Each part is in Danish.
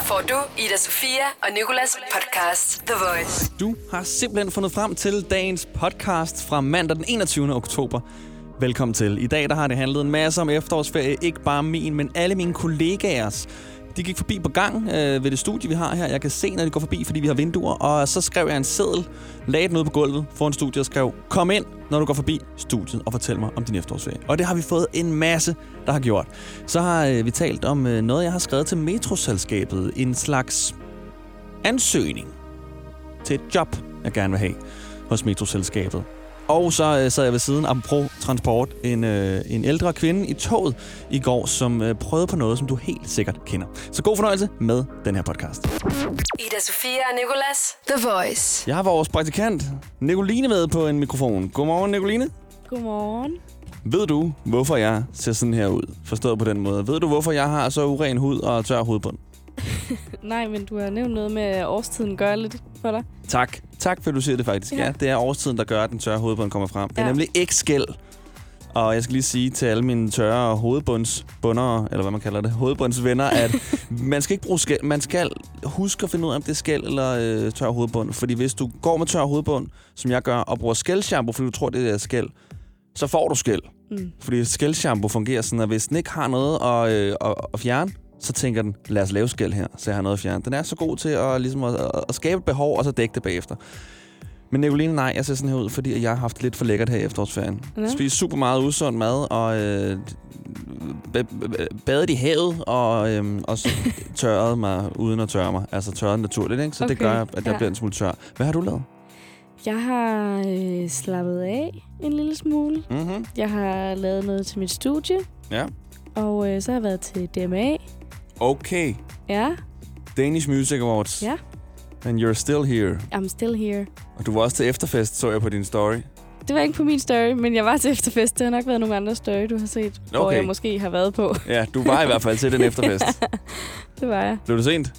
Her får du Ida Sofia og Nikolas podcast The Voice. Du har simpelthen fundet frem til dagens podcast fra mandag den 21. oktober. Velkommen til. I dag der har det handlet en masse om efterårsferie. Ikke bare min, men alle mine kollegaers. De gik forbi på gang øh, ved det studie, vi har her. Jeg kan se, når de går forbi, fordi vi har vinduer. Og så skrev jeg en seddel, lagde den ud på gulvet foran studiet og skrev, kom ind, når du går forbi studiet og fortæl mig om din efterårsferie. Og det har vi fået en masse, der har gjort. Så har øh, vi talt om øh, noget, jeg har skrevet til Metroselskabet. En slags ansøgning til et job, jeg gerne vil have hos Metroselskabet. Og så øh, sad jeg ved siden af Pro Transport, en, øh, en ældre kvinde i toget i går, som øh, prøvede på noget, som du helt sikkert kender. Så god fornøjelse med den her podcast. Ida Sofia og Nikolas The Voice. Jeg har vores praktikant, Nicoline, med på en mikrofon. Godmorgen, Nicoline. Godmorgen. Ved du, hvorfor jeg ser sådan her ud? Forstået på den måde. Ved du, hvorfor jeg har så uren hud og tør hudbund? Nej, men du har nævnt noget med, at årstiden gør lidt for dig. Tak. Tak, for du siger det faktisk. Ja. Ja. ja det er årstiden, der gør, at den tørre hovedbund kommer frem. Det er Ja. nemlig ikke skæld. Og jeg skal lige sige til alle mine tørre hovedbundsbundere, eller hvad man kalder det, hovedbundsvenner, at man skal ikke bruge skæld. Man skal huske at finde ud af, om det er skæld eller øh, tør hovedbund. Fordi hvis du går med tør hovedbund, som jeg gør, og bruger skældshampoo, fordi du tror, det er skæld, så får du skæld. Mm. Fordi skældshampoo fungerer sådan, at hvis den ikke har noget at, øh, at, at fjerne, så tænker den, lad os lave skæld her, så jeg har noget at fjerne. Den er så god til at, ligesom at, at, skabe et behov, og så dække det bagefter. Men Nicoline, nej, jeg ser sådan her ud, fordi jeg har haft lidt for lækkert her i efterårsferien. Ja. Spist super meget usund mad, og øh, ba- ba- badet i havet, og, øh, og så tørret mig uden at tørre mig. Altså tørret naturligt, ikke? Så okay, det gør, at jeg ja. bliver en smule tør. Hvad har du lavet? Jeg har øh, slappet af en lille smule. Mm-hmm. Jeg har lavet noget til mit studie, Ja. og øh, så har jeg været til DMA. Okay. Ja, Danish Music Awards. Ja. And you're still here. I'm still here. Og du var også til efterfest, så jeg på din story. Det var ikke på min story, men jeg var til efterfest. Det har nok været nogle andre story, du har set, hvor Okay. jeg måske har været på. Ja, du var i hvert fald til den efterfest. Det var jeg. Blev det sent?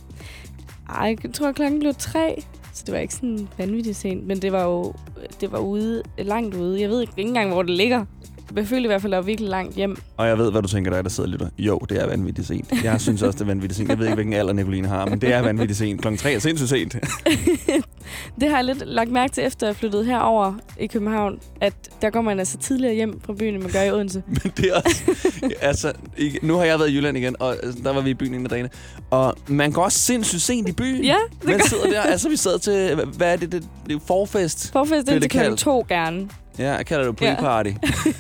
Ej, jeg tror, klokken blev tre. Så det var ikke sådan vanvittigt sent. Men det var jo det var ude, langt ude. Jeg ved ikke engang, hvor det ligger. Jeg følte i hvert fald, at jeg var virkelig langt hjem. Og jeg ved, hvad du tænker dig, der sidder og lytter. Jo, det er vanvittigt sent. Jeg synes også, det er vanvittigt sent. Jeg ved ikke, hvilken alder Nicoline har, men det er vanvittigt sent. Klokken 3 er sindssygt sent. Det har jeg lidt lagt mærke til, efter jeg flyttede herover i København, at der går man altså tidligere hjem fra byen, end man gør i Odense. Men det er også... Altså, nu har jeg været i Jylland igen, og altså, der var vi i byen en af dagene. Og man går også sindssygt sent i byen. Ja, det Man sidder der, altså vi sad til, hvad er det, det, det er forfest. Forfest Det er indtil det klokken to gerne. Ja, jeg kalder det Ja. pre-party.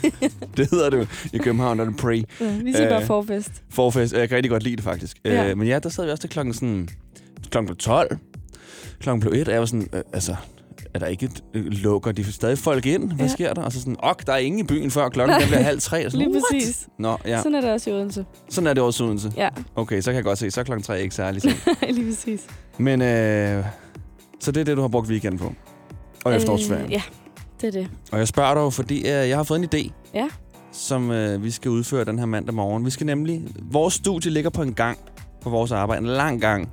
det hedder det. I København der er det pre. Ja, vi siger Øh. bare forfest. Forfest. Jeg kan rigtig godt lide det, faktisk. Ja. Øh, men ja, der sad vi også til klokken sådan... Klokken blev 12. Klokken blev 1, og jeg var sådan... Øh, altså, er der ikke et, øh, lukker de stadig folk ind? Hvad Ja. sker der? Og så sådan, ok, der er ingen i byen før klokken den bliver halv tre. Og Sådan, Lige What? præcis. Nå, ja. Sådan er det også i Odense. Sådan er det også i Odense. Ja, Okay, så kan jeg godt se, så er klokken tre ikke særlig sent. lige præcis. Men øh, så det er det, du har brugt weekenden på. Og efterårsferien. Øh, ja, det er det. Og jeg spørger dig jo, fordi øh, jeg har fået en idé, Ja. som øh, vi skal udføre den her mandag morgen. Vi skal nemlig... Vores studie ligger på en gang på vores arbejde, en lang gang.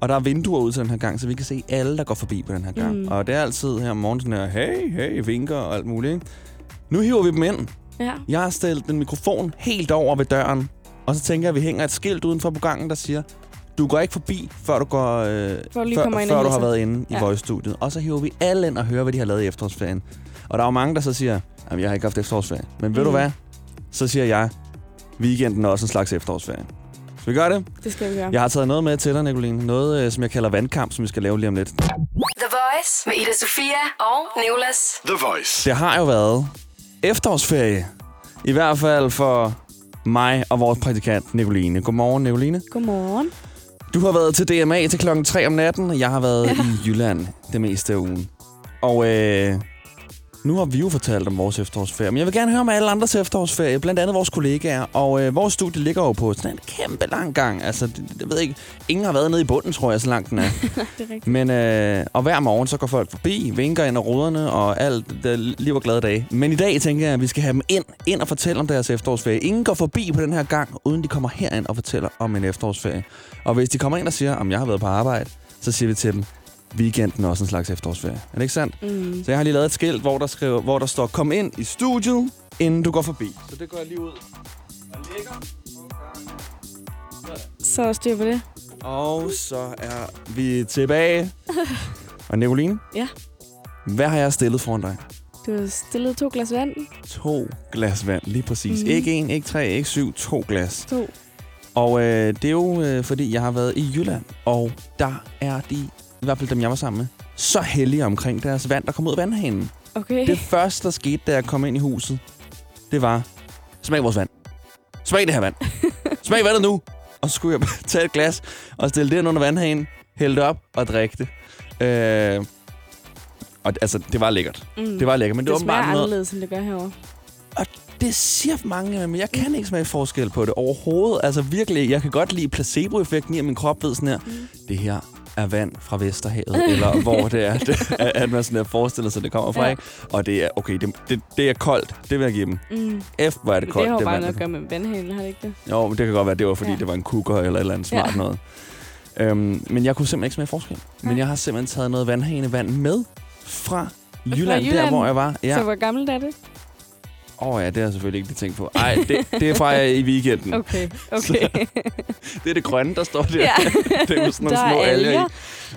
Og der er vinduer ud til den her gang, så vi kan se alle, der går forbi på den her gang. Mm. Og det er altid her om morgenen sådan her, hey, hey, vinker og alt muligt. Ikke? Nu hiver vi dem ind. Ja. Jeg har stillet en mikrofon helt over ved døren. Og så tænker jeg, at vi hænger et skilt uden for på gangen, der siger, du går ikke forbi, før du, går, øh, Før før, du har været inde i Ja. Voice-studiet. Og så hiver vi alle ind og hører, hvad de har lavet i efterårsferien. Og der er jo mange, der så siger, at jeg har ikke haft efterårsferie. Men ved Mm. du hvad? Så siger jeg, weekenden er også en slags efterårsferie. Skal vi gøre det? Det skal vi gøre. Jeg har taget noget med til dig, Nicoline. Noget, øh, som jeg kalder vandkamp, som vi skal lave lige om lidt. The Voice med Ida Sofia og Nikolas. The Voice. Det har jo været efterårsferie. I hvert fald for mig og vores praktikant, Nicoline. Godmorgen, Nicoline. Godmorgen. Du har været til DMA til klokken 3 om natten, og jeg har været ja. i Jylland det meste af ugen. Og øh, nu har vi jo fortalt om vores efterårsferie, men jeg vil gerne høre om alle andres efterårsferie, blandt andet vores kollegaer. Og øh, vores studie ligger jo på sådan en kæmpe lang gang. Altså, det, jeg ved ikke, ingen har været nede i bunden, tror jeg, så langt den er. Det er rigtigt. Men, øh, og hver morgen, så går folk forbi, vinker ind og ruderne og alt. Det er liv og glade dage. Men i dag tænker jeg, at vi skal have dem ind, ind og fortælle om deres efterårsferie. Ingen går forbi på den her gang, uden de kommer herind og fortæller om en efterårsferie. Og hvis de kommer ind og siger, om jeg har været på arbejde, så siger vi til dem, weekenden også en slags efterårsferie. Er det ikke sandt? Mm. Så jeg har lige lavet et skilt, hvor der, skriver, hvor der står, kom ind i studiet, inden du går forbi. Så det går jeg lige ud og lægger. Så styr på det. Og så er vi tilbage. Og Nicoline? Ja. Hvad har jeg stillet foran dig? Du har stillet to glas vand. To glas vand, lige præcis. Mm. Ikke en, ikke tre, ikke syv, to glas. To. Og øh, det er jo, øh, fordi jeg har været i Jylland, og der er de, i hvert fald dem, jeg var sammen med, så heldige omkring deres vand, der kom ud af vandhanen. Okay. Det første, der skete, da jeg kom ind i huset, det var, smag vores vand. Smag det her vand. Smag vandet nu. Og så skulle jeg tage et glas og stille det under vandhanen, hælde det op og drikke det. Øh, og altså, det var lækkert. Mm. Det var lækkert, men det, det var smager åbenbart noget... anderledes, end det gør herovre. Det siger mange, men jeg kan ikke smage forskel på det overhovedet. Altså virkelig, jeg kan godt lide placeboeffekten i, at min krop ved sådan her, Mm. det her er vand fra Vesterhavet, eller hvor det er, det, at man sådan forestiller sig, det kommer fra, Ja. ikke? Og det er, okay, det, det, det er koldt, det vil jeg give dem. Mm. F, hvor er det koldt. det har jo bare vand, noget at der- gøre med vandhanen, har det ikke det? Jo, men det kan godt være, det var, fordi Ja. det var en kukker eller et eller andet smart Ja. noget. Øhm, men jeg kunne simpelthen ikke smage forskel. Men jeg har simpelthen taget noget vandhanevand med fra Jylland, der Jylland? hvor jeg var. Ja. Ja. Så hvor gammelt er det? Åh oh, ja, det har jeg selvfølgelig ikke lige tænkt på. Ej, det, det er fra i weekenden. Okay, okay. Det er det grønne, der står der. ja. det er jo sådan nogle Der små er alger i. alger.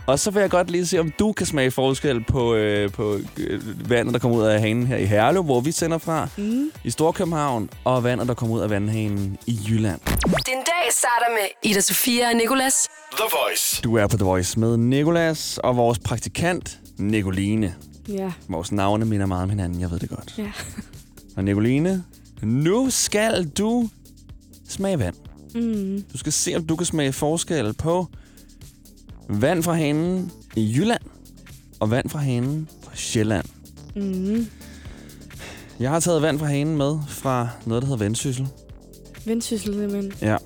Og så vil jeg godt lige se, om du kan smage forskel på, øh, på øh, vandet, der kommer ud af hanen her i Herlev, hvor vi sender fra, Mm. i Storkøbenhavn, og vandet, der kommer ud af vandhanen i Jylland. Din dag starter med Ida Sofia og Nicolas. The Voice. Du er på The Voice med Nikolas og vores praktikant, Nicoline. Ja. Vores navne minder meget om hinanden, jeg ved det godt. Ja. Og Nicoline, nu skal du smage vand. Mm. Du skal se, om du kan smage forskel på vand fra hanen i Jylland og vand fra hanen fra Sjælland. Mm. Jeg har taget vand fra hanen med fra noget, der hedder Vendsyssel. Vendsyssel simpelthen. Ja.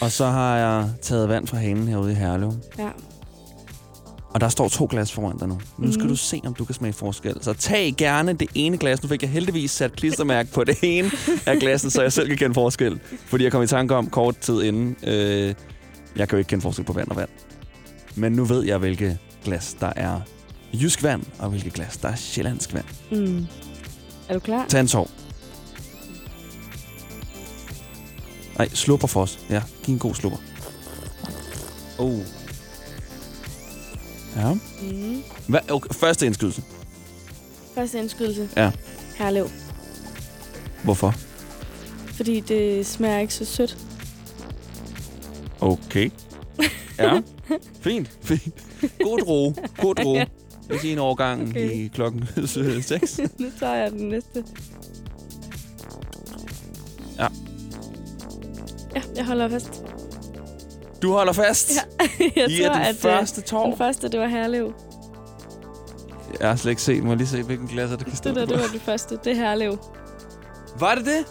Og så har jeg taget vand fra hanen herude i Herlev. Ja. Og der står to glas foran dig nu. Nu skal Mhm. du se, om du kan smage forskel. Så tag gerne det ene glas. Nu fik jeg heldigvis sat klistermærke på det ene af glassen, så jeg selv kan kende forskel. Fordi jeg kom i tanke om kort tid inden. Øh, jeg kan jo ikke kende forskel på vand og vand. Men nu ved jeg, hvilke glas der er jysk vand, og hvilke glas der er sjællandsk vand. Mm. Er du klar? Tag en tår. Nej, slupper for os. Ja, giv en god slupper. Oh. Ja. Mm. Hvad? Okay, første indskydelse. Første indskydelse. Ja. Herlev. Hvorfor? Fordi det smager ikke så sødt. Okay. Ja. Fint. Fint. God ro. God ro. Er en årgang Okay. i klokken 6. nu tager jeg den næste. Ja. Ja, jeg holder fast. Du holder fast. Ja. jeg I er tror, den at øh, første tår. den første, det var Herlev. Jeg har slet ikke set. Må lige se, hvilken glas er det kan stå Det der, på. det var det første. Det er Herlev. Var det det?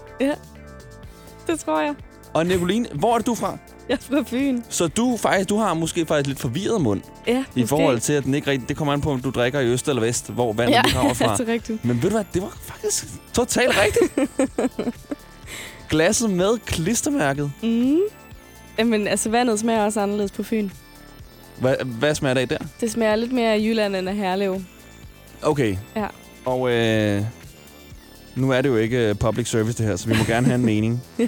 Det tror jeg. Og Nicoline, hvor er du fra? Jeg er fra Fyn. Så du faktisk, du har måske faktisk lidt forvirret mund Ja, i måske. forhold til, at den ikke rigtig... Det kommer an på, om du drikker i øst eller vest, hvor vandet Ja, ja. kommer fra. det er rigtigt. Men ved du hvad, det var faktisk totalt rigtigt. Glasset med klistermærket. Mm. Jamen, altså vandet smager også anderledes på Fyn. Hvad, hvad smager det af der? Det smager lidt mere af Jylland end af Herlev. Okay. Ja. Og øh, nu er det jo ikke øh, public service det her, så vi må gerne have en mening. ja.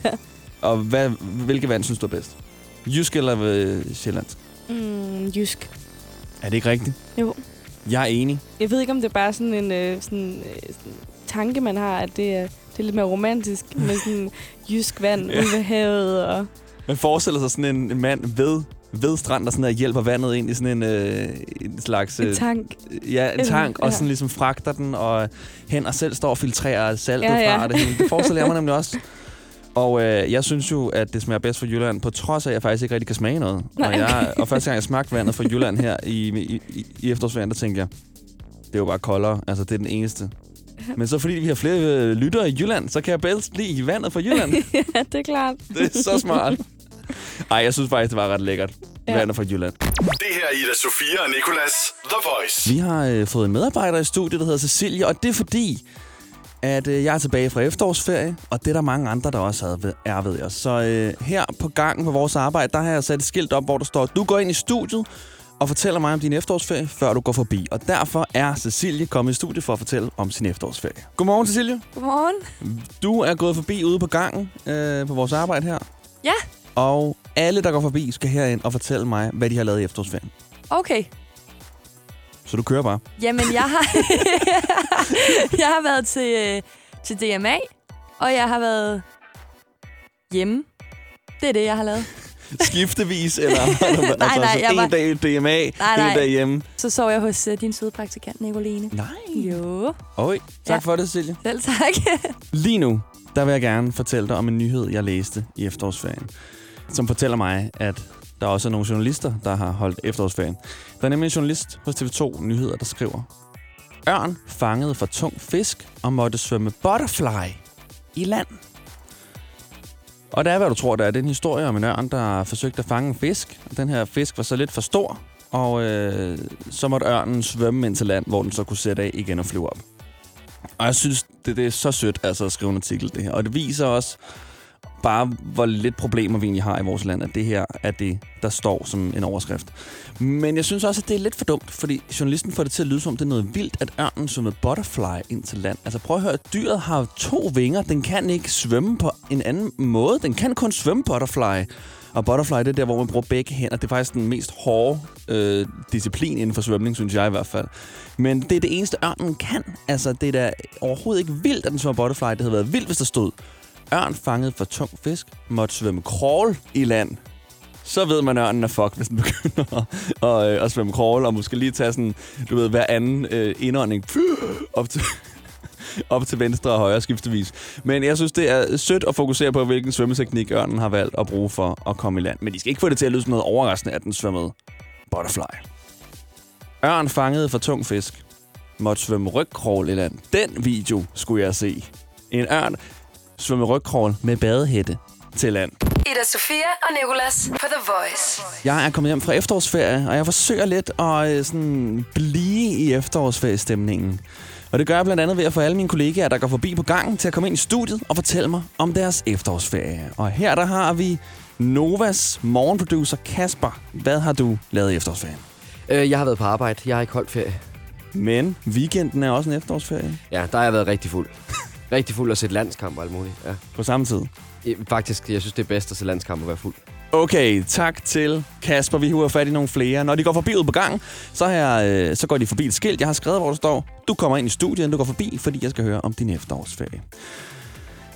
Og hvad, hvilke vand synes du er bedst? Jysk eller øh, sjællandsk? Mm, jysk. Er det ikke rigtigt? Jo. Jeg er enig. Jeg ved ikke, om det er bare sådan en øh, sådan, øh, sådan tanke, man har, at det er, det er lidt mere romantisk med sådan jysk vand Ja. ude ved havet. Og, Man forestiller sig sådan en, en mand ved, ved strand, der sådan der hjælper vandet ind i sådan en, øh, en slags... en øh, tank. Ja, en tank, og ja. sådan ligesom fragter den, og hen og selv står og filtrerer saltet Ja, ja. fra og det. Det forestiller jeg mig nemlig også. Og øh, jeg synes jo, at det smager bedst fra Jylland, på trods af, at jeg faktisk ikke rigtig kan smage noget. Nej, og, jeg, og første gang, jeg smagte vandet fra Jylland her i, i, i, i efterårsferien, der tænkte jeg, det er jo bare koldere. Altså, det er den eneste. Men så fordi vi har flere øh, lyttere i Jylland, så kan jeg bedst lide vandet fra Jylland. ja, det er klart. det er så smart. Ej, jeg synes faktisk, det var ret lækkert. Ja. Vandet fra Jylland. Det her er Ida Sofia og Nicolas. The Voice. Vi har øh, fået en medarbejder i studiet, der hedder Cecilie, og det er fordi, at øh, jeg er tilbage fra efterårsferie, og det er der mange andre, der også er, ved- er ved jer. Så øh, her på gangen på vores arbejde, der har jeg sat et skilt op, hvor der står, du går ind i studiet og fortæller mig om din efterårsferie, før du går forbi. Og derfor er Cecilie kommet i studiet for at fortælle om sin efterårsferie. Godmorgen, Cecilie. Godmorgen. Du er gået forbi ude på gangen øh, på vores arbejde her. Ja. Og alle, der går forbi, skal herind og fortælle mig, hvad de har lavet i efterårsferien. Okay. Så du kører bare. Jamen, jeg har, jeg har været til, øh, til DMA, og jeg har været hjemme. Det er det, jeg har lavet. Skiftevis, eller nej, nej, altså, jeg en var- dag DMA, Nej, en nej. dag hjemme. Så sov jeg hos uh, din søde praktikant, Nicoline. Nej. Jo, Oj, tak Ja. for det, Silje. selv tak. Lige nu, der vil jeg gerne fortælle dig om en nyhed, jeg læste i efterårsferien, som fortæller mig, at der også er nogle journalister, der har holdt efterårsferien. Der er nemlig en journalist hos TV2 Nyheder, der skriver, Ørn fangede for tung fisk og måtte svømme butterfly i land. Og det er, hvad du tror, der er. Det er en historie om en ørn, der forsøgte at fange en fisk. Og Den her fisk var så lidt for stor, og øh, så måtte ørnen svømme ind til land, hvor den så kunne sætte af igen og flyve op. Og jeg synes, det, det er så sødt altså, at skrive en artikel, det her. Og det viser også bare, hvor lidt problemer vi egentlig har i vores land, at det her er det, der står som en overskrift. Men jeg synes også, at det er lidt for dumt, fordi journalisten får det til at lyde som, det er noget vildt, at ørnen svømmer butterfly ind til land. Altså prøv at høre, dyret har to vinger. Den kan ikke svømme på en anden måde. Den kan kun svømme butterfly. Og butterfly, det er der, hvor man bruger begge hænder. Det er faktisk den mest hårde øh, disciplin inden for svømning, synes jeg i hvert fald. Men det er det eneste, ørnen kan. Altså, det er da overhovedet ikke vildt, at den svømmer butterfly. Det havde været vildt, hvis der stod, ørn fanget for tung fisk, måtte svømme crawl i land. Så ved man, at ørnen er fucked, hvis den begynder at, at, øh, at svømme crawl, og måske lige tage sådan, du ved, hver anden øh, indånding op til, op til venstre og højre skiftevis. Men jeg synes, det er sødt at fokusere på, hvilken svømmeteknik ørnen har valgt at bruge for at komme i land. Men de skal ikke få det til at lyde som noget overraskende, at den svømmede butterfly. Ørn fanget for tung fisk. Måtte svømme rygkrål i land. Den video skulle jeg se. En ørn svømme rygkrål med badehætte til land. Ida Sofia og Nicolas på The Voice. Jeg er kommet hjem fra efterårsferie, og jeg forsøger lidt at øh, sådan, blive i efterårsferiestemningen. Og det gør jeg blandt andet ved at få alle mine kollegaer, der går forbi på gangen, til at komme ind i studiet og fortælle mig om deres efterårsferie. Og her der har vi Novas morgenproducer Kasper. Hvad har du lavet i efterårsferien? Øh, jeg har været på arbejde. Jeg har ikke holdt ferie. Men weekenden er også en efterårsferie Ja, der har jeg været rigtig fuld. Rigtig fuld og set landskamp og alt muligt. Ja. på samme tid. Faktisk, jeg synes, det er bedst at se landskamp og være fuld. Okay, tak til Kasper. Vi hiver fat i nogle flere. Når de går forbi ud på gangen, så, her, øh, så går de forbi et skilt. Jeg har skrevet, hvor der står, du kommer ind i studiet, du går forbi, fordi jeg skal høre om din efterårsferie.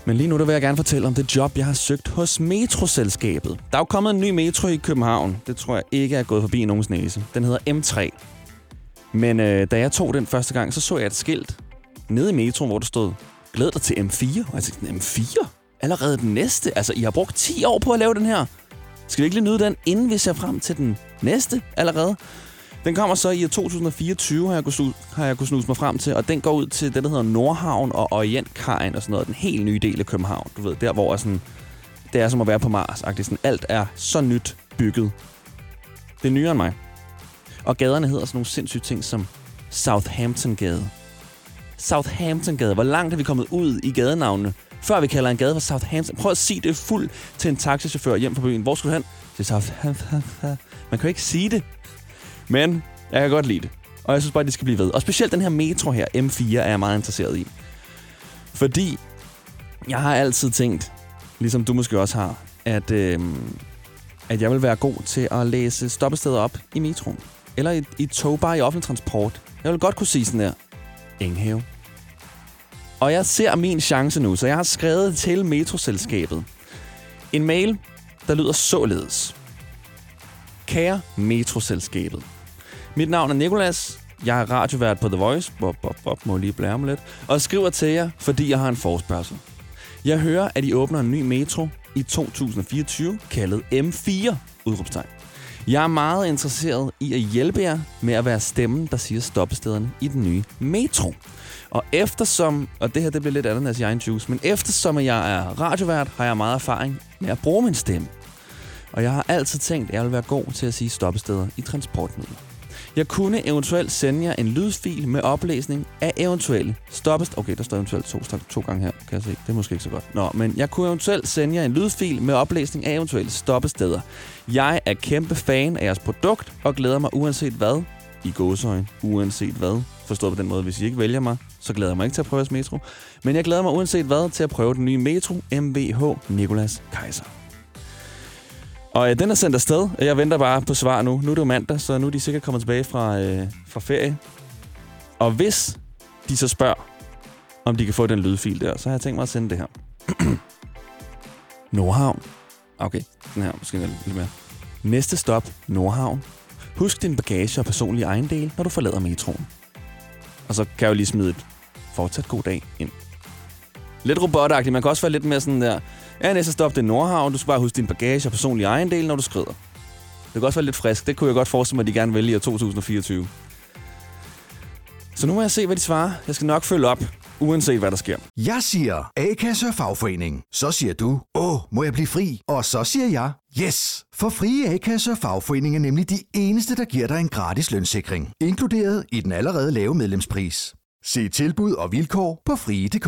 Men lige nu der vil jeg gerne fortælle om det job, jeg har søgt hos Metroselskabet. Der er jo kommet en ny metro i København. Det tror jeg ikke er gået forbi nogens næse. Den hedder M3. Men øh, da jeg tog den første gang, så så jeg et skilt nede i metroen, hvor der stod, glæd dig til M4. Og jeg tænkte, M4? Allerede den næste? Altså, I har brugt 10 år på at lave den her. Skal vi ikke lige nyde den, inden vi ser frem til den næste allerede? Den kommer så i 2024, har jeg, kunnet snuse, har jeg kunnet snuse mig frem til, og den går ud til det, der hedder Nordhavn og Orientkajen og sådan noget. Den helt nye del af København, du ved, der hvor er sådan, det er som at være på Mars. Sådan, alt er så nyt bygget. Det er nyere end mig. Og gaderne hedder sådan nogle sindssyge ting som Southampton-gade. Southampton-gade. Hvor langt er vi kommet ud i gadenavnene, før vi kalder en gade for Southampton? Prøv at sige det fuldt til en taxichauffør hjem fra byen. Hvor skulle du hen? Til Southampton. Man kan jo ikke sige det. Men jeg kan godt lide det. Og jeg synes bare, det skal blive ved. Og specielt den her metro her, M4, er jeg meget interesseret i. Fordi jeg har altid tænkt, ligesom du måske også har, at, øh, at jeg vil være god til at læse stoppesteder op i metroen. Eller i, i togbar i offentlig transport. Jeg vil godt kunne sige sådan der, Enghave. Og jeg ser min chance nu, så jeg har skrevet til metroselskabet en mail, der lyder således. Kære metroselskabet. Mit navn er Nikolas. Jeg er radiovært på The Voice. Bop, bop, bop, må lige blære mig lidt. Og skriver til jer, fordi jeg har en forespørgsel. Jeg hører, at I åbner en ny metro i 2024, kaldet M4, udråbstegn. Jeg er meget interesseret i at hjælpe jer med at være stemmen, der siger stoppestederne i den nye metro. Og eftersom, og det her det bliver lidt andet end egen juice, men eftersom jeg er radiovært, har jeg meget erfaring med at bruge min stemme. Og jeg har altid tænkt, at jeg vil være god til at sige stoppesteder i transportmidler. Jeg kunne eventuelt sende jer en lydfil med oplæsning af eventuelle stoppest... Okay, der står eventuelt to, to gange her, kan jeg se. Det er måske ikke så godt. Nå, men jeg kunne eventuelt sende jer en lydfil med oplæsning af eventuelle stoppesteder. Jeg er kæmpe fan af jeres produkt og glæder mig uanset hvad. I gåsøjne, uanset hvad. Forstået på den måde, hvis I ikke vælger mig, så glæder jeg mig ikke til at prøve jeres metro. Men jeg glæder mig uanset hvad til at prøve den nye metro MVH Nikolas Kaiser. Og øh, den er sendt afsted. Jeg venter bare på svar nu. Nu er det jo mandag, så nu er de sikkert kommet tilbage fra, øh, fra ferie. Og hvis de så spørger, om de kan få den lydfil der, så har jeg tænkt mig at sende det her. Nordhavn. Okay, den her måske lidt mere. Næste stop, Nordhavn. Husk din bagage og personlige ejendel, når du forlader metroen. Og så kan jeg jo lige smide et fortsat god dag ind. Lidt robotagtigt. Man kan også være lidt mere sådan der... Ja, næste stop, det er Nordhavn. Du skal bare huske din bagage og personlige ejendel, når du skrider. Det kan også være lidt frisk. Det kunne jeg godt forestille mig, at de gerne vælger i 2024. Så nu må jeg se, hvad de svarer. Jeg skal nok følge op, uanset hvad der sker. Jeg siger A-kasse og fagforening. Så siger du, åh, må jeg blive fri? Og så siger jeg, yes! For frie A-kasse og fagforening er nemlig de eneste, der giver dig en gratis lønssikring. Inkluderet i den allerede lave medlemspris. Se tilbud og vilkår på frie.dk.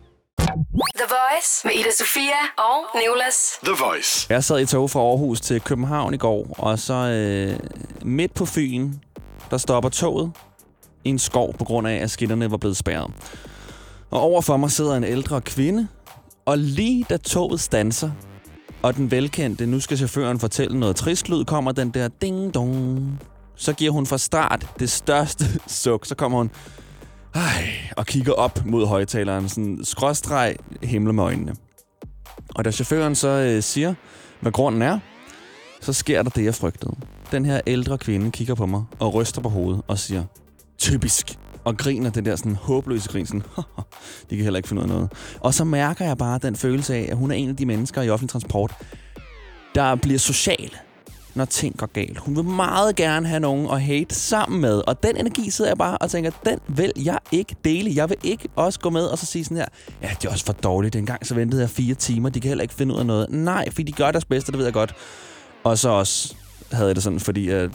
The Voice med Ida Sofia og Nicolas. The Voice. Jeg sad i tog fra Aarhus til København i går, og så øh, midt på Fyn, der stopper toget i en skov på grund af, at skinnerne var blevet spærret. Og overfor mig sidder en ældre kvinde, og lige da toget stanser, og den velkendte, nu skal chaufføren fortælle noget trist lyd, kommer den der ding-dong. Så giver hun fra start det største suk. Så kommer hun ej, og kigger op mod højtaleren, sådan skråstreg himler med øjnene. Og da chaufføren så øh, siger, hvad grunden er, så sker der det, jeg frygtede. Den her ældre kvinde kigger på mig og ryster på hovedet og siger, typisk, og griner den der sådan håbløse grin, sådan, de kan heller ikke finde ud af noget. Og så mærker jeg bare den følelse af, at hun er en af de mennesker i offentlig transport, der bliver social, når ting går galt. Hun vil meget gerne have nogen at hate sammen med, og den energi sidder jeg bare og tænker, den vil jeg ikke dele. Jeg vil ikke også gå med og så sige sådan her, ja, det er også for dårligt. Dengang så ventede jeg fire timer, de kan heller ikke finde ud af noget. Nej, fordi de gør deres bedste, det ved jeg godt. Og så også havde jeg det sådan, fordi at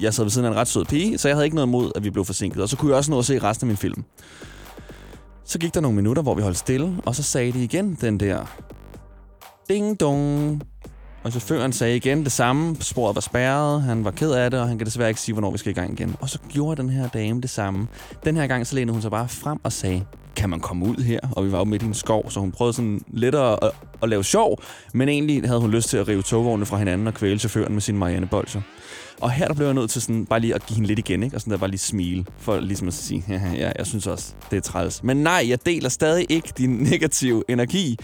jeg sad ved siden af en ret sød pige, så jeg havde ikke noget imod, at vi blev forsinket. Og så kunne jeg også nå at se resten af min film. Så gik der nogle minutter, hvor vi holdt stille, og så sagde de igen den der ding dong. Og chaufføren sagde igen det samme. Sporet var spærret, han var ked af det, og han kan desværre ikke sige, hvornår vi skal i gang igen. Og så gjorde den her dame det samme. Den her gang så lænede hun sig bare frem og sagde, kan man komme ud her? Og vi var jo midt i en skov, så hun prøvede sådan lidt at, at, at lave sjov, men egentlig havde hun lyst til at rive togvognene fra hinanden og kvæle chaufføren med sin Marianne Bolcher. Og her der blev jeg nødt til sådan, bare lige at give hende lidt igen, ikke? og sådan der bare lige smile, for ligesom at sige, ja, ja, jeg synes også, det er træls. Men nej, jeg deler stadig ikke din negative energi.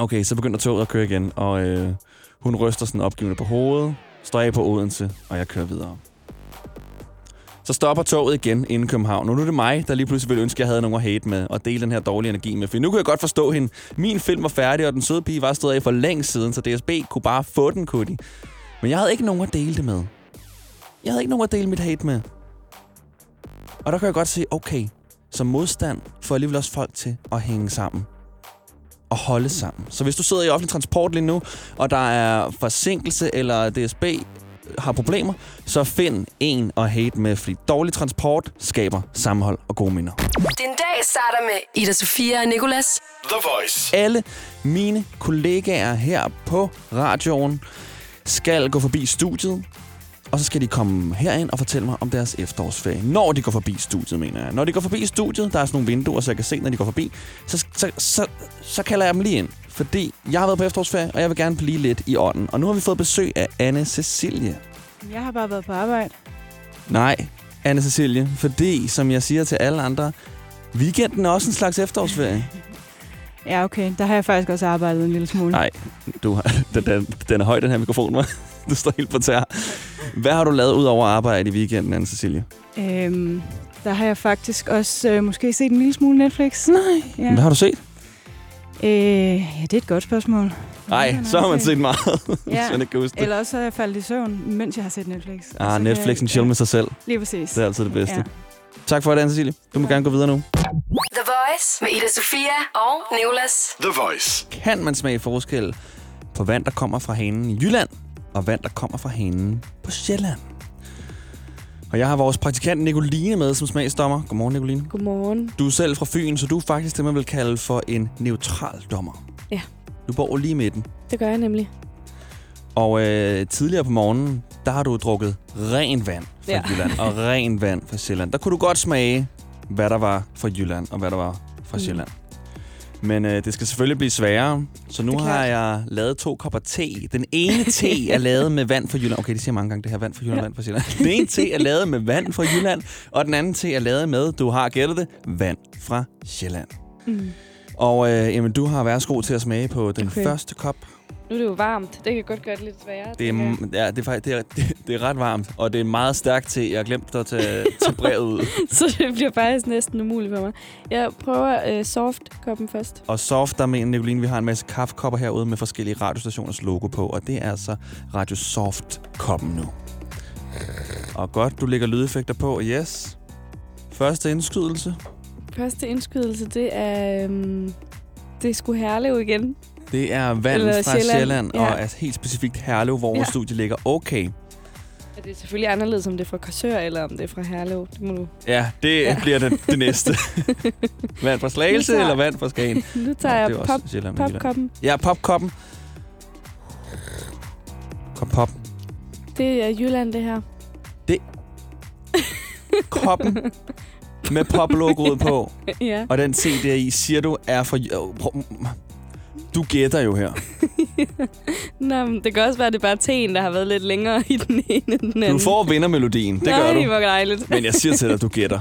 Okay, så begynder toget at køre igen, og øh, hun ryster sådan opgivende på hovedet, står af på Odense, og jeg kører videre. Så stopper toget igen inden København. Og nu er det mig, der lige pludselig ville ønske, at jeg havde nogen at hate med og dele den her dårlige energi med. For nu kan jeg godt forstå hende. Min film var færdig, og den søde pige var stået af for længe siden, så DSB kunne bare få den, kunne de. Men jeg havde ikke nogen at dele det med. Jeg havde ikke nogen at dele mit hate med. Og der kan jeg godt se, okay, som modstand får alligevel også folk til at hænge sammen og holde sammen. Så hvis du sidder i offentlig transport lige nu, og der er forsinkelse eller DSB har problemer, så find en at hate med, fordi dårlig transport skaber sammenhold og gode minder. Den dag starter med Ida Sofia og Nicolas. The Voice. Alle mine kollegaer her på radioen skal gå forbi studiet, og så skal de komme herind og fortælle mig om deres efterårsferie. Når de går forbi studiet, mener jeg. Når de går forbi studiet, der er sådan nogle vinduer, så jeg kan se, når de går forbi, så, så, så, så kalder jeg dem lige ind. Fordi jeg har været på efterårsferie, og jeg vil gerne blive lidt i ånden. Og nu har vi fået besøg af Anne Cecilie. Jeg har bare været på arbejde. Nej, Anne Cecilie, fordi, som jeg siger til alle andre, weekenden er også en slags efterårsferie. Ja, okay. Der har jeg faktisk også arbejdet en lille smule. Nej, du har, den, den, den er høj, den her mikrofon, hva'? Du står helt på tær. Hvad har du lavet ud over arbejde i weekenden, anne Cecilie? Øhm, der har jeg faktisk også øh, måske set en lille smule Netflix. Nej. Ja. Hvad har du set? Øh, ja, det er et godt spørgsmål. Nej, så har man set meget, Ja, hvis man ikke kan huske det. eller også har jeg faldet i søvn, mens jeg har set Netflix. Ah, kan Netflix en jeg- chill med sig selv. Lige præcis. Det er altid det bedste. Ja. Tak for det, anne Cecilie. Du må gerne gå videre nu. The Voice med Ida Sofia og Nicolas. The Voice. Kan man smage forskel på vand, der kommer fra hanen i Jylland, og vand, der kommer fra hanen på Sjælland? Og jeg har vores praktikant Nicoline med som smagsdommer. Godmorgen, Nicoline. Godmorgen. Du er selv fra Fyn, så du er faktisk det, man vil kalde for en neutral dommer. Ja. Du bor lige i midten. Det gør jeg nemlig. Og øh, tidligere på morgenen, der har du drukket ren vand fra ja. Jylland og ren vand fra Sjælland. Der kunne du godt smage, hvad der var fra Jylland og hvad der var fra Mm. Sjælland. Men øh, det skal selvfølgelig blive sværere, så nu har jeg lavet to kopper te. Den ene te er lavet med vand fra Jylland. Okay, det siger mange gange, det her vand fra Jylland, Ja. vand fra Sjælland. Den ene te er lavet med vand fra Jylland, og den anden te er lavet med, du har gættet det, vand fra Sjælland. Mm. Og øh, jamen, du har værsgo til at smage på den okay. første kop. Nu er det jo varmt. Det kan godt gøre det lidt sværere. Det er, ja, det er, det, er, det, er ret varmt, og det er meget stærkt til. Jeg har glemt at tage, tage brevet ud. Så det bliver faktisk næsten umuligt for mig. Jeg prøver øh, soft-koppen først. Og soft, der mener Nicoline, vi har en masse kaffekopper herude med forskellige radiostationers logo på, og det er altså Radio Soft-koppen nu. Og godt, du lægger lydeffekter på. Yes. Første indskydelse. Første indskydelse, det er... Øhm, det sgu Herlev igen. Det er vand Eller fra Sjælland. Sjælland, Ja. og er helt specifikt Herlev, hvor Ja. vores studie ligger. Okay. Er det selvfølgelig anderledes, om det er fra Korsør, eller om det er fra Herlev. Det må du... Ja, det ja. bliver det, det næste. vand fra Slagelse tager- eller vand fra Skagen? Nu tager Nå, jeg det er pop, Sjælland popkoppen. Ja, popkoppen. Kop pop. Det er Jylland, det her. Koppen med poplogoet på. ja. Og den der i, siger du, er for... Du gætter jo her. Nå, men det kan også være, at det er bare teen, der har været lidt længere i den ene end den anden. Du får vindermelodien, det gør Nej, du. hvor dejligt. Men jeg siger til dig, at du gætter.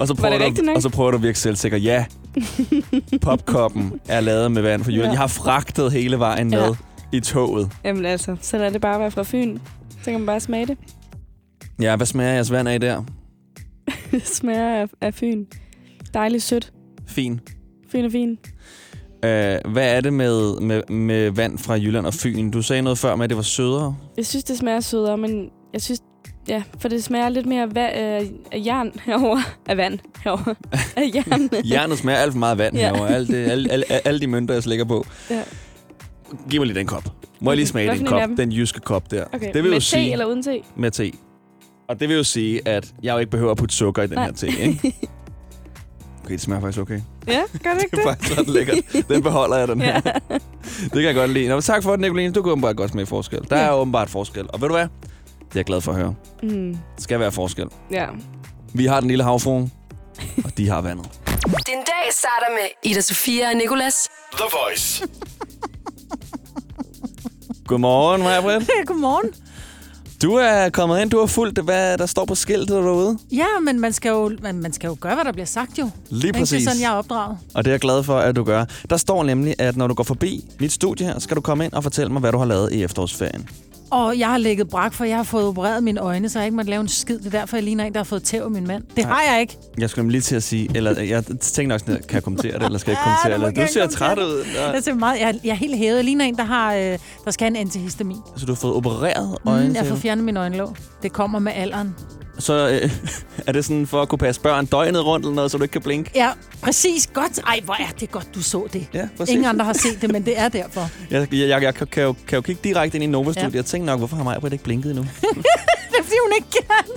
Og så prøver, du, og så prøver du at virke selvsikker. Ja, popkoppen er lavet med vand fra Jylland. Ja. Jeg har fragtet hele vejen med Ja. i toget. Jamen altså, så lad det bare være fra Fyn. Så kan man bare smage det. Ja, hvad smager jeres vand af der? Det smager af, af Fyn. Dejligt sødt. Fin. Fyn og fin. Uh, hvad er det med, med, med vand fra Jylland og Fyn? Du sagde noget før med, at det var sødere. Jeg synes, det smager sødere, men jeg synes... Ja, for det smager lidt mere va- øh, af jern herover Af vand herover Af jern. Hjernet smager alt for meget vand Ja. herovre. Alt det, alle, alle, alle de mønter, jeg slækker på. Ja. Giv mig lige den kop. Må jeg lige smage Hvad den kop? Den jyske kop der. Okay, det vil med jo te sige, eller uden te? Med te. Og det vil jo sige, at jeg jo ikke behøver at putte sukker i den Nej. her te, ikke? Okay, det smager faktisk okay. ja, gør det ikke Det er det? faktisk ret lækkert. Den beholder jeg, den her. Ja. Det kan jeg godt lide. Nå, tak for det, Nicoline. Du kan åbenbart godt smage forskel. Der Ja. er åbenbart forskel. Og ved du hvad? Det er jeg glad for at høre. Mm, skal være forskel. ja. Vi har den lille havfruen, og de har vandet. Din dag starter med Ida Sofia og Nicolas. The Voice. Godmorgen, Maja Britt. Godmorgen. Du er kommet ind, du har fulgt, hvad der står på skiltet derude. Ja, men man skal, jo, man, man skal jo gøre, hvad der bliver sagt jo. Lige Ikke? Det præcis. er sådan, jeg er opdraget. Og det er jeg glad for, at du gør. Der står nemlig, at når du går forbi mit studie her, skal du komme ind og fortælle mig, hvad du har lavet i efterårsferien. Og jeg har ligget brak, for jeg har fået opereret mine øjne, så jeg ikke måtte lave en skid. Det er derfor, jeg ligner en, der har fået tæv af min mand. Det Nej. har jeg ikke. Jeg skulle lige til at sige, eller jeg tænkte nok sådan, kan jeg kommentere det, eller skal jeg ikke Ja, kommentere må det? Du ser træt ud. Jeg, Ja. ser meget, jeg, jeg er helt hævet. Jeg ligner en, der, har, øh, der skal have en antihistamin. Så du har fået opereret øjne Mm, jeg har fået fjernet min øjenlåg. Det kommer med alderen. Så øh, er det sådan for at kunne passe børn døgnet rundt eller noget, så du ikke kan blinke? Ja, præcis. Godt. Ej, hvor er det godt, du så det. Ja, præcis. Ingen andre har set det, men det er derfor. Jeg, jeg, jeg, jeg kan, kan, jo, kan jo kigge direkte ind i Nova-studiet. Ja. Jeg tænkte nok, hvorfor har Maja ikke blinket endnu? det er, fordi hun ikke kan.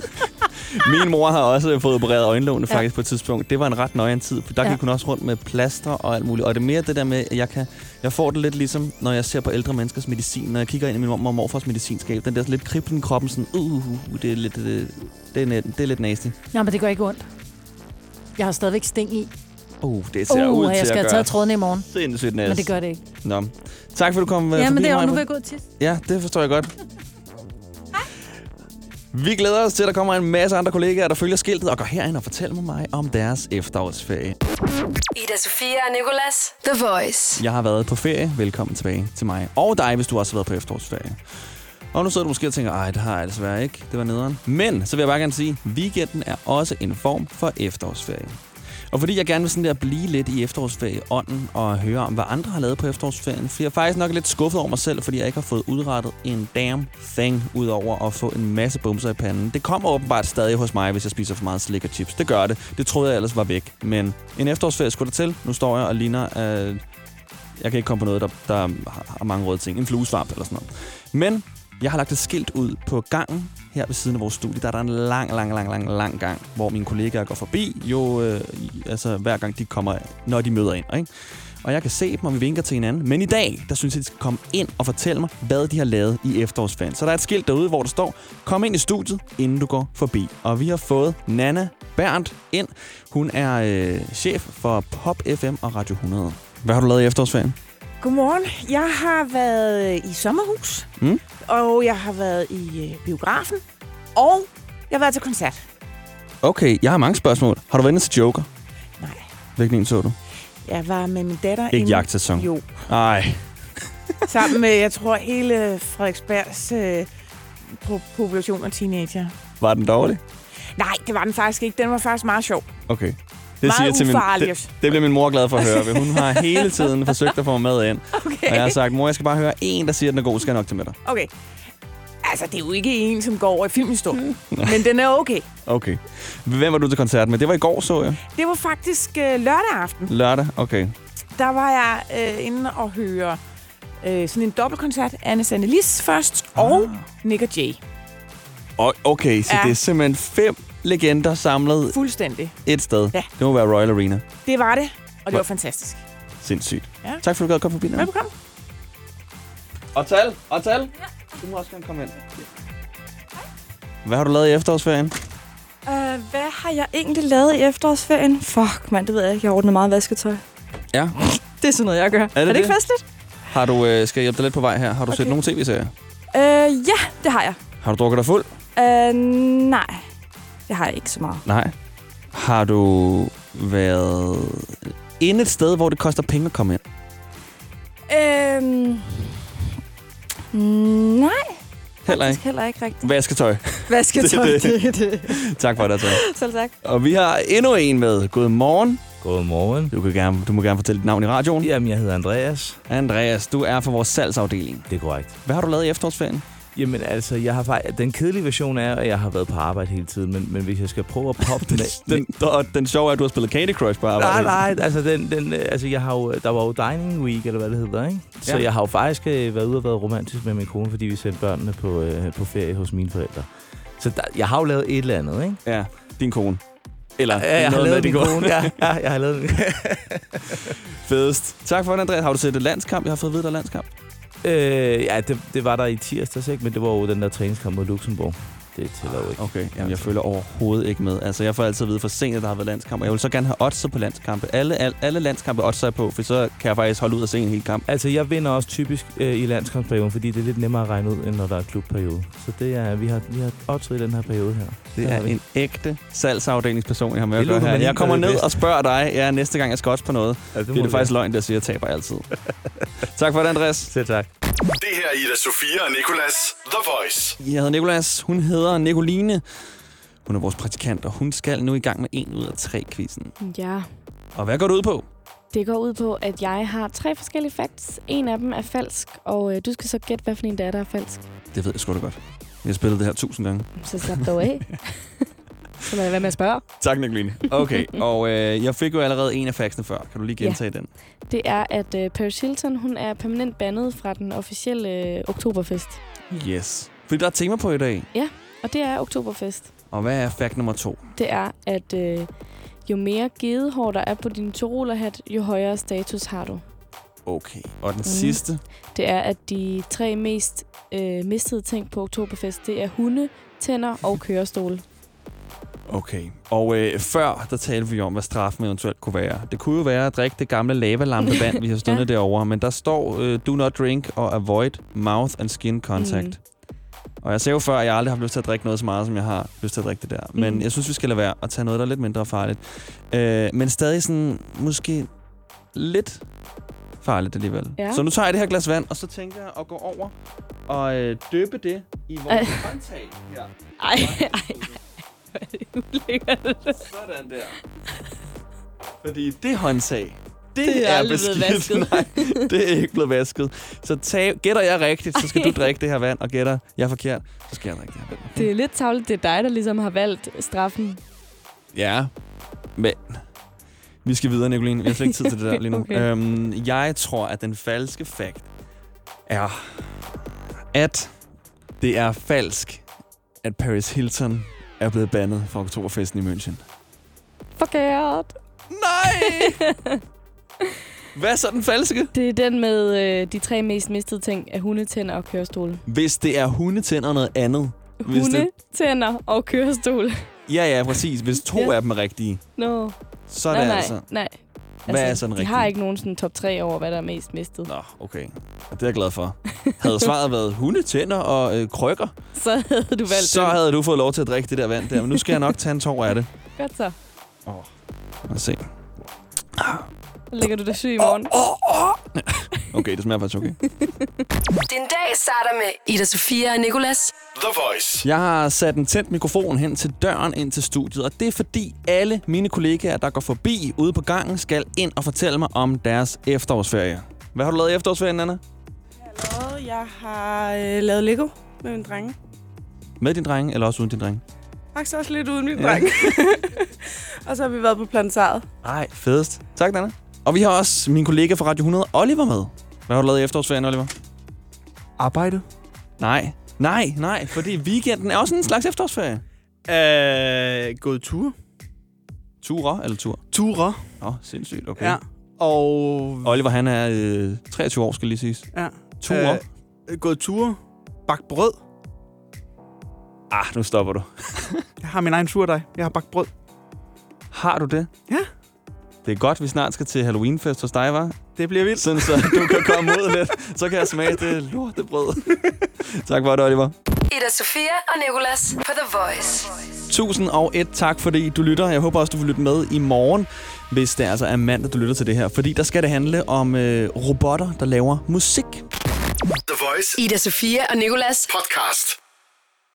Min mor har også fået opereret øjenlågene Ja. faktisk på et tidspunkt. Det var en ret nøjeren tid, for der Ja. gik hun også rundt med plaster og alt muligt. Og det er mere det der med, at jeg, kan, jeg får det lidt ligesom, når jeg ser på ældre menneskers medicin. Når jeg kigger ind i min mor og morfars medicinskab, den der lidt kriblen i kroppen, sådan, uh, uh, det er lidt, det, det, er, det er lidt nasty. Nå, men det gør ikke ondt. Jeg har stadigvæk sting i. Uh, det ser Uh, ud jeg til skal at have taget trådene i morgen. sindssygt næst. Men det gør det ikke. Nå. Tak for, at du kom øh, Ja, forbi men det er jo nu ved jeg gå til. Ja, det forstår jeg godt. Vi glæder os til, at der kommer en masse andre kollegaer, der følger skiltet og går herind og fortæller mig om deres efterårsferie. Ida Sofia og Nicolas. The Voice. Jeg har været på ferie. Velkommen tilbage til mig. Og dig, hvis du også har været på efterårsferie. Og nu sidder du måske og tænker, ej, det har jeg desværre ikke. Det var nederen. Men så vil jeg bare gerne sige, weekenden er også en form for efterårsferie. Og fordi jeg gerne vil sådan der blive lidt i efterårsferieånden og høre om, hvad andre har lavet på efterårsferien, fordi jeg er faktisk nok lidt skuffet over mig selv, fordi jeg ikke har fået udrettet en damn thing, udover at få en masse bumser i panden. Det kommer åbenbart stadig hos mig, hvis jeg spiser for meget slik og chips. Det gør det. Det troede jeg ellers var væk. Men en efterårsferie skulle der til. Nu står jeg og ligner... Øh, jeg kan ikke komme på noget, der, der har mange røde ting. En fluesvamp eller sådan noget. Men jeg har lagt et skilt ud på gangen her ved siden af vores studie. Der er der en lang, lang, lang, lang, lang gang, hvor mine kollegaer går forbi, jo øh, altså hver gang de kommer, når de møder ind. Ikke? Og jeg kan se dem, og vi vinker til hinanden. Men i dag, der synes jeg, de skal komme ind og fortælle mig, hvad de har lavet i efterårsferien. Så der er et skilt derude, hvor der står, kom ind i studiet, inden du går forbi. Og vi har fået Nana Berndt ind. Hun er øh, chef for Pop FM og Radio 100. Hvad har du lavet i efterårsferien? Godmorgen. Jeg har været i sommerhus, Mm? og jeg har været i øh, biografen, og jeg har været til koncert. Okay, jeg har mange spørgsmål. Har du været inde til Joker? Nej. Hvilken en så du? Jeg var med min datter... Ikke jagtsæson? Jo. Nej. Sammen med, jeg tror, hele Frederiksbergs øh, po- population af teenager. Var den dårlig? Nej, det var den faktisk ikke. Den var faktisk meget sjov. Okay. Det siger til min, det, det bliver min mor glad for at høre. Hun har hele tiden forsøgt at få mig med ind. Okay. Og jeg har sagt, mor, jeg skal bare høre en, der siger, at den er god, skal jeg nok til med dig. Okay. Altså, det er jo ikke en, som går over i filmhistorien. men den er okay. Okay. Hvem var du til koncert med? Det var i går, så jeg. Det var faktisk øh, lørdag aften. Lørdag? Okay. Der var jeg øh, inde og høre øh, sådan en dobbeltkoncert. Anne Sandelis først, og Nick og Jay. Og, okay, så ja. det er simpelthen fem legender samlet Fuldstændig. et sted. Ja. Det må være Royal Arena. Det var det, og det var fantastisk. Sindssygt. Ja. Tak for, at du gad at komme forbi. Velbekomme. Og tal, og tal. Du må også gerne komme ind. Hvad har du lavet i efterårsferien? Uh, hvad har jeg egentlig lavet i efterårsferien? Fuck, mand, det ved jeg ikke. Jeg har ordnet meget vasketøj. Ja. Det er sådan noget, jeg gør. Er det er det ikke det? festligt? Har du, øh, skal jeg hjælpe dig lidt på vej her? Har du okay. set nogle tv-serier? Uh, ja, det har jeg. Har du drukket dig fuld? Uh, nej, det har jeg ikke så meget. Nej. Har du været inde et sted, hvor det koster penge at komme ind? Uh, nej, Heller ikke. heller ikke rigtigt. Vasketøj. Vasketøj, Det er det det. det. tak for det, Tal. Selv tak. Og vi har endnu en med. Godmorgen. Godmorgen. Du, kan gerne, du må gerne fortælle dit navn i radioen. Jamen, jeg hedder Andreas. Andreas, du er fra vores salgsafdeling. Det er korrekt. Hvad har du lavet i efterårsferien? Jamen altså, jeg har faktisk, den kedelige version er, at jeg har været på arbejde hele tiden, men, men hvis jeg skal prøve at poppe den, Den, og den sjove er, at du har spillet Candy Crush på arbejde. Nej, nej, altså, den, den, altså jeg har jo, der var jo dining week, eller hvad det hedder, ikke? Så Ja. jeg har jo faktisk øh, været ude og været romantisk med min kone, fordi vi sendte børnene på, øh, på ferie hos mine forældre. Så der, jeg har jo lavet et eller andet, ikke? Ja, din kone. Eller Ja, jeg har noget lavet med min din kone. Ja, ja, jeg har lavet min Fedest. Tak for det, Andreas. Har du set et landskamp? Jeg har fået at vide, der er landskamp. Øh, ja, det, det var der i tirsdags, ikke? Men det var jo den der træningskamp mod Luxembourg. Det tæller jo ikke. Okay, jamen, jeg følger overhovedet ikke med. Altså, jeg får altid at vide for sent, at der har været landskamp. Og jeg vil så gerne have oddser på landskampe. Alle, alle, alle landskampe oddser på, for så kan jeg faktisk holde ud og se en hel kamp. Altså, jeg vinder også typisk øh, i landskampsperioden, fordi det er lidt nemmere at regne ud, end når der er klubperiode. Så det er, vi har, vi har oddset i den her periode her. Det er en ægte salgsafdelingsperson, jeg har med Det at gøre her. Jeg kommer er ned og spørger dig, ja, næste gang jeg skal også på noget. Ja, det det, er det faktisk løgn, der siger, at jeg taber altid. tak for det, Andreas. Selv tak. Det her er Ida Sofia og Nicolas The Voice. Jeg hedder Nikolas. Hun hedder Nicoline. Hun er vores praktikant, og hun skal nu i gang med en ud af tre quizzen. Ja, Og hvad går det ud på? det går ud på, at jeg har tre forskellige facts. En af dem er falsk, og øh, du skal så gætte, hvad for en der er, der er falsk. Det ved jeg sgu da godt. Jeg har spillet det her tusind gange. Så slap dog af. så lad jeg være med at spørge. Tak, Nicoline. Okay, og øh, jeg fik jo allerede en af faxene før. Kan du lige gentage den? Det er, at øh, Paris Hilton hun er permanent bandet fra den officielle øh, Oktoberfest. Yes. Fordi der er tema på i dag. Ja, og det er Oktoberfest. Og hvad er fact nummer to? Det er, at øh, jo mere gedehår der er på din Tyrolerhat, jo højere status har du. Okay. Og den Mhm. sidste? Det er, at de tre mest øh, mistede ting på Oktoberfest, det er hunde, tænder og kørestole. Okay. Og øh, før, der talte vi om, hvad straffen eventuelt kunne være. Det kunne jo være at drikke det gamle lavalampevand, vi har stående Ja. derovre. Men der står, øh, do not drink og avoid mouth and skin contact. Mm. Og jeg sagde jo før, at jeg aldrig har lyst til at drikke noget så meget, som jeg har lyst til at drikke det der. Men Mm. jeg synes, vi skal lade være at tage noget, der er lidt mindre farligt. Øh, men stadig sådan, måske lidt farligt alligevel. Ja. Så nu tager jeg det her glas vand, og så tænker jeg at gå over og øh, døbe det i vores håndtag her. Ej, ej, ej. Hvor er det ulækkert. Sådan der. Fordi det håndtag, det, Det er er beskidt. vasket. Nej, det er ikke blevet vasket. Så tag, gætter jeg rigtigt, så skal du drikke det her vand, og gætter jeg forkert, så skal jeg drikke det her vand. Det er lidt tavligt, det er dig, der ligesom har valgt straffen. Ja, men vi skal videre, Nicoline. Vi har slet ikke tid til det der lige nu. Okay. øhm, jeg tror, at den falske fakt er, at det er falsk, at Paris Hilton er blevet bandet fra oktoberfesten i München. Forkert. Nej! Hvad er så den falske? Det er den med øh, de tre mest mistede ting af hundetænder og kørestol. Hvis det er hundetænder og noget andet. Hvis det, Hundetænder og kørestol. ja, ja, præcis. Hvis to Ja. af dem er rigtige, Nå. så er nej, det nej, altså... Nej, Hvad er så den De har ikke nogen sådan top 3 over, hvad der er mest mistet. Nå, okay. Det er jeg glad for. Havde svaret været hundetænder og øh, krykker, Så havde du valgt så den. havde du fået lov til at drikke det der vand der. Men nu skal jeg nok tage en tår af det. Godt så. Lad os se. Ligger du der syg i morgen. Okay, det smager faktisk okay. Din dag starter med Ida Sofia og Nicolas. The Voice. Jeg har sat en tændt mikrofon hen til døren ind til studiet, og det er fordi alle mine kollegaer, der går forbi ude på gangen, skal ind og fortælle mig om deres efterårsferie. Hvad har du lavet i efterårsferien, Anna? Og jeg har øh, lavet Lego med min drenge. Med din dreng, eller også uden din dreng? Faktisk også lidt uden min Ja. dreng. og så har vi været på plantaret. Ej, fedest. Tak, Anna. Og vi har også min kollega fra Radio 100, Oliver, med. Hvad har du lavet i efterårsferien, Oliver? Arbejde. Nej. Nej, nej, fordi weekenden er også en slags efterårsferie. Øh, gået tur. Ture eller tur? Ture. Åh, oh, sindssygt, okay. Ja. Og... Oliver, han er øh, 23 år, skal lige siges. Ja. Ture? Øh, gået ture. Bagt brød. Ah, nu stopper du. Jeg har min egen surdej. Jeg har bagt brød. Har du det? Ja. Det er godt, vi snart skal til Halloweenfest hos dig, var? Det bliver vildt. Sådan, så du kan komme ud lidt. Så kan jeg smage det lortebrød. tak for det, Oliver. Ida Sofia og Nicolas på The Voice. Tusind og et tak, fordi du lytter. Jeg håber også, du vil lytte med i morgen, hvis det altså er mandag, du lytter til det her. Fordi der skal det handle om øh, robotter, der laver musik. The Voice. Ida Sofia og Nicolas. Podcast.